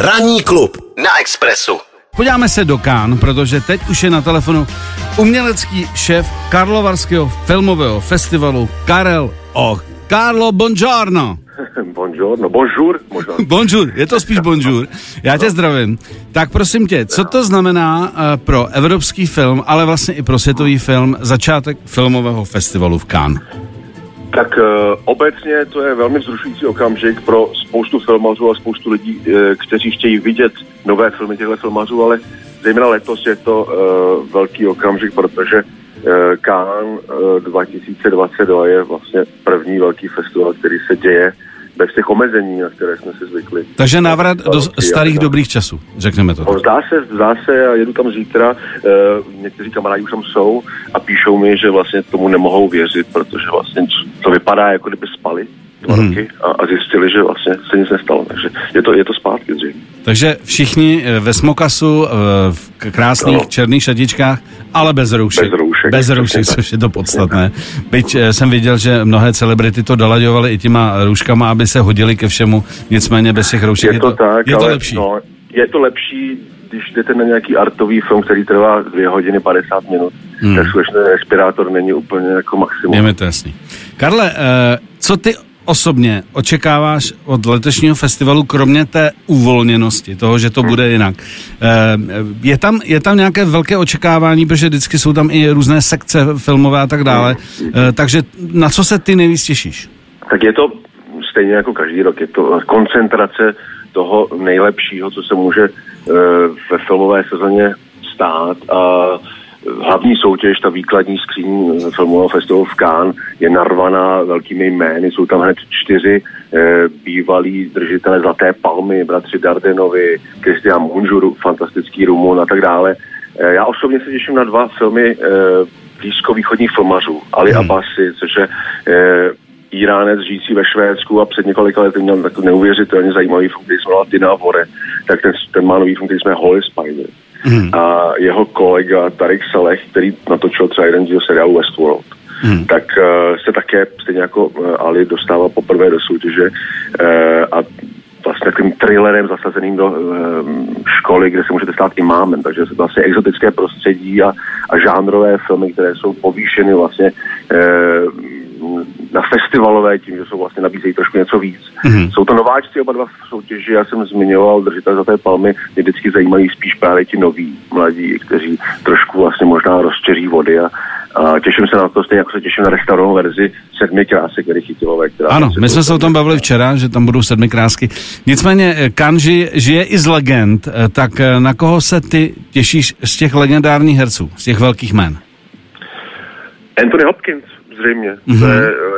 Ranní klub na Expressu. Podíváme se do Kán, protože teď už je na telefonu umělecký šéf Karlovarského filmového festivalu Karel Och. Carlo, buongiorno. Buongiorno, bonjour možná. Bonjour, je to spíš bonjour. Já tě zdravím. Tak prosím tě, co to znamená eh, pro evropský film, ale vlastně i pro světový film, začátek filmového festivalu v Cannes? Tak uh, obecně to je velmi vzrušující okamžik pro spoustu filmařů a spoustu lidí, uh, kteří chtějí vidět nové filmy těchto filmařů, ale zejména letos je to uh, velký okamžik, protože Cannes uh, 2022 je vlastně první velký festival, který se děje bez těch omezení, na které jsme si zvykli. Takže návrat do starých dobrých časů, řekneme to. No, zdá se, zdá se, já jedu tam zítra, e, někteří kamarádi už tam jsou a píšou mi, že vlastně tomu nemohou věřit, protože vlastně to vypadá, jako kdyby spali dva hmm. roky a, a zjistili, že vlastně se nic nestalo, takže je to, je to zpátky zřejmě. Takže všichni eh, ve smokasu, eh, v krásných no. černých šatičkách, ale bez roušek. Bez roušek. Bez roušek, což je to podstatné. Byť eh, jsem viděl, že mnohé celebrity to dolaďovaly i těma rouškama, aby se hodili ke všemu, nicméně bez těch roušek je, je to, tak, je to ale, lepší. No, je to lepší, když jdete na nějaký artový film, který trvá 2 hodiny 50 minut, hmm. tak skutečně respirátor není úplně jako maximum. Je mi to jasný. Karle, co ty osobně očekáváš od letošního festivalu, kromě té uvolněnosti, toho, že to bude jinak? Eh, je tam, je tam nějaké velké očekávání, protože vždycky jsou tam i různé sekce filmové a tak dále, eh, takže na co se ty nejvíc těšíš? Tak je to stejně jako každý rok, je to koncentrace toho nejlepšího, co se může eh, ve filmové sezóně stát a hlavní soutěž, ta výkladní skříň filmového festivalu v Cannes je narvaná velkými jmény. Jsou tam hned čtyři e, bývalí držitele Zlaté palmy, bratři Dardenovi, Christian Munžur, fantastický Rumun a tak dále. E, já osobně se těším na dva filmy e, blízkovýchodních filmařů. Ali hmm. Abasi, což je e, Iránec žijící ve Švédsku a před několika lety měl takový neuvěřitelně zajímavý film, který se jmenoval Dina Vore, tak ten, ten má nový film, který jsme Holy Spider. Mm. A jeho kolega Tarik Saleh, který natočil třeba jeden díl seriálu Westworld, mm. tak uh, se také stejně jako uh, Ali dostával poprvé do soutěže uh, a vlastně takovým thrillerem zasazeným do uh, školy, kde se můžete stát imámem, takže vlastně exotické prostředí a, a žánrové filmy, které jsou povýšeny vlastně na festivalové tím, že jsou vlastně nabízejí trošku něco víc. Mm-hmm. Jsou to nováčci oba dva v soutěži, já jsem zmiňoval držitel za té palmy, mě vždycky zajímají spíš právě ti noví mladí, kteří trošku vlastně možná rozčeří vody a, a těším se na to, stejně jako se těším na restaurovanou verzi sedmi krásek Gary Chytilové. Která ano, my jsme se o tom bavili včera, že tam budou sedmi krásky. Nicméně eh, Kanži žije i z legend, eh, tak eh, na koho se ty těšíš z těch legendárních herců, z těch velkých jmén? Anthony Hopkins zřejmě. Mm-hmm.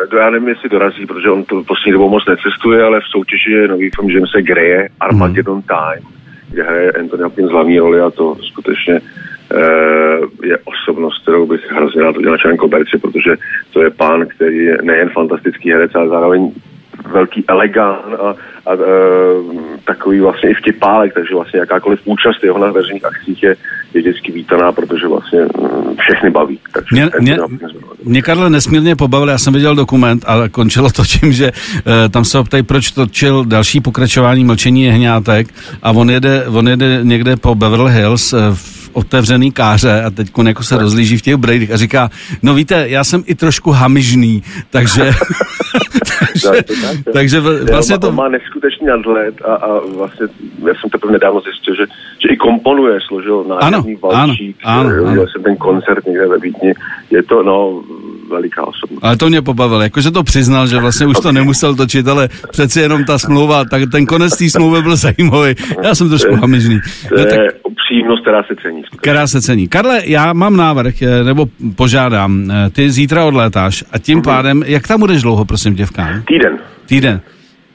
To, je, já nevím, jestli dorazí, protože on to poslední dobou moc necestuje, ale v soutěži je nový film Jamesa Greje, Armageddon mm-hmm. Time, kde hraje Anthony Hopkins hlavní roli a to skutečně uh, je osobnost, kterou bych hrozně rád udělal na koberci, protože to je pán, který je nejen fantastický herec, ale zároveň velký elegán a, a e, takový vlastně i vtipálek, takže vlastně jakákoliv účast jeho na veřejných akcích je, je vždycky vítaná, protože vlastně mm, všechny baví. Takže mě, mě, mě Karle nesmírně pobavil, já jsem viděl dokument a končilo to tím, že e, tam se optají, proč točil další pokračování Mlčení jehňátek a on jede, on jede někde po Beverly Hills e, v otevřený káře a teď jako se rozlíží v těch braidech a říká, no víte, já jsem i trošku hamižný, takže... takže, takže vlastně to... On má neskutečný nadhled a, a vlastně já jsem teprve nedávno zjistil, že, že i komponuje, složil nádherný valčík, ano, ano, ano. jsem ten koncert někde ve Vídni, je to, no, veliká osobnost. Ale to mě pobavilo, jakože to přiznal, že vlastně už to nemusel točit, ale přeci jenom ta smlouva, tak ten konec té smlouvy byl zajímavý. Já jsem trošku hamižný. To no, tak upřímnost, která se cení. Která se cení. Karle, já mám návrh, eh, nebo požádám, eh, ty zítra odlétáš a tím mm-hmm. pádem, jak tam budeš dlouho, prosím tě, v Kán? Týden. Týden.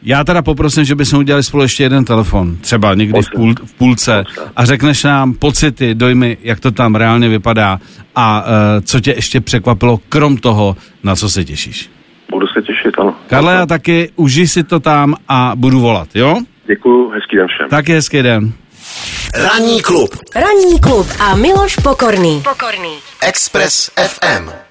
Já teda poprosím, že bychom udělali spolu ještě jeden telefon, třeba někdy v, půl, v půlce a řekneš nám pocity, dojmy, jak to tam reálně vypadá a uh, co tě ještě překvapilo, krom toho, na co se těšíš. Budu se těšit, ano. Karle, já taky, užij si to tam a budu volat, jo? Děkuju, hezký den všem. Taky hezký den. Ranní klub. Ranní klub a Miloš Pokorný. Pokorný. Express FM.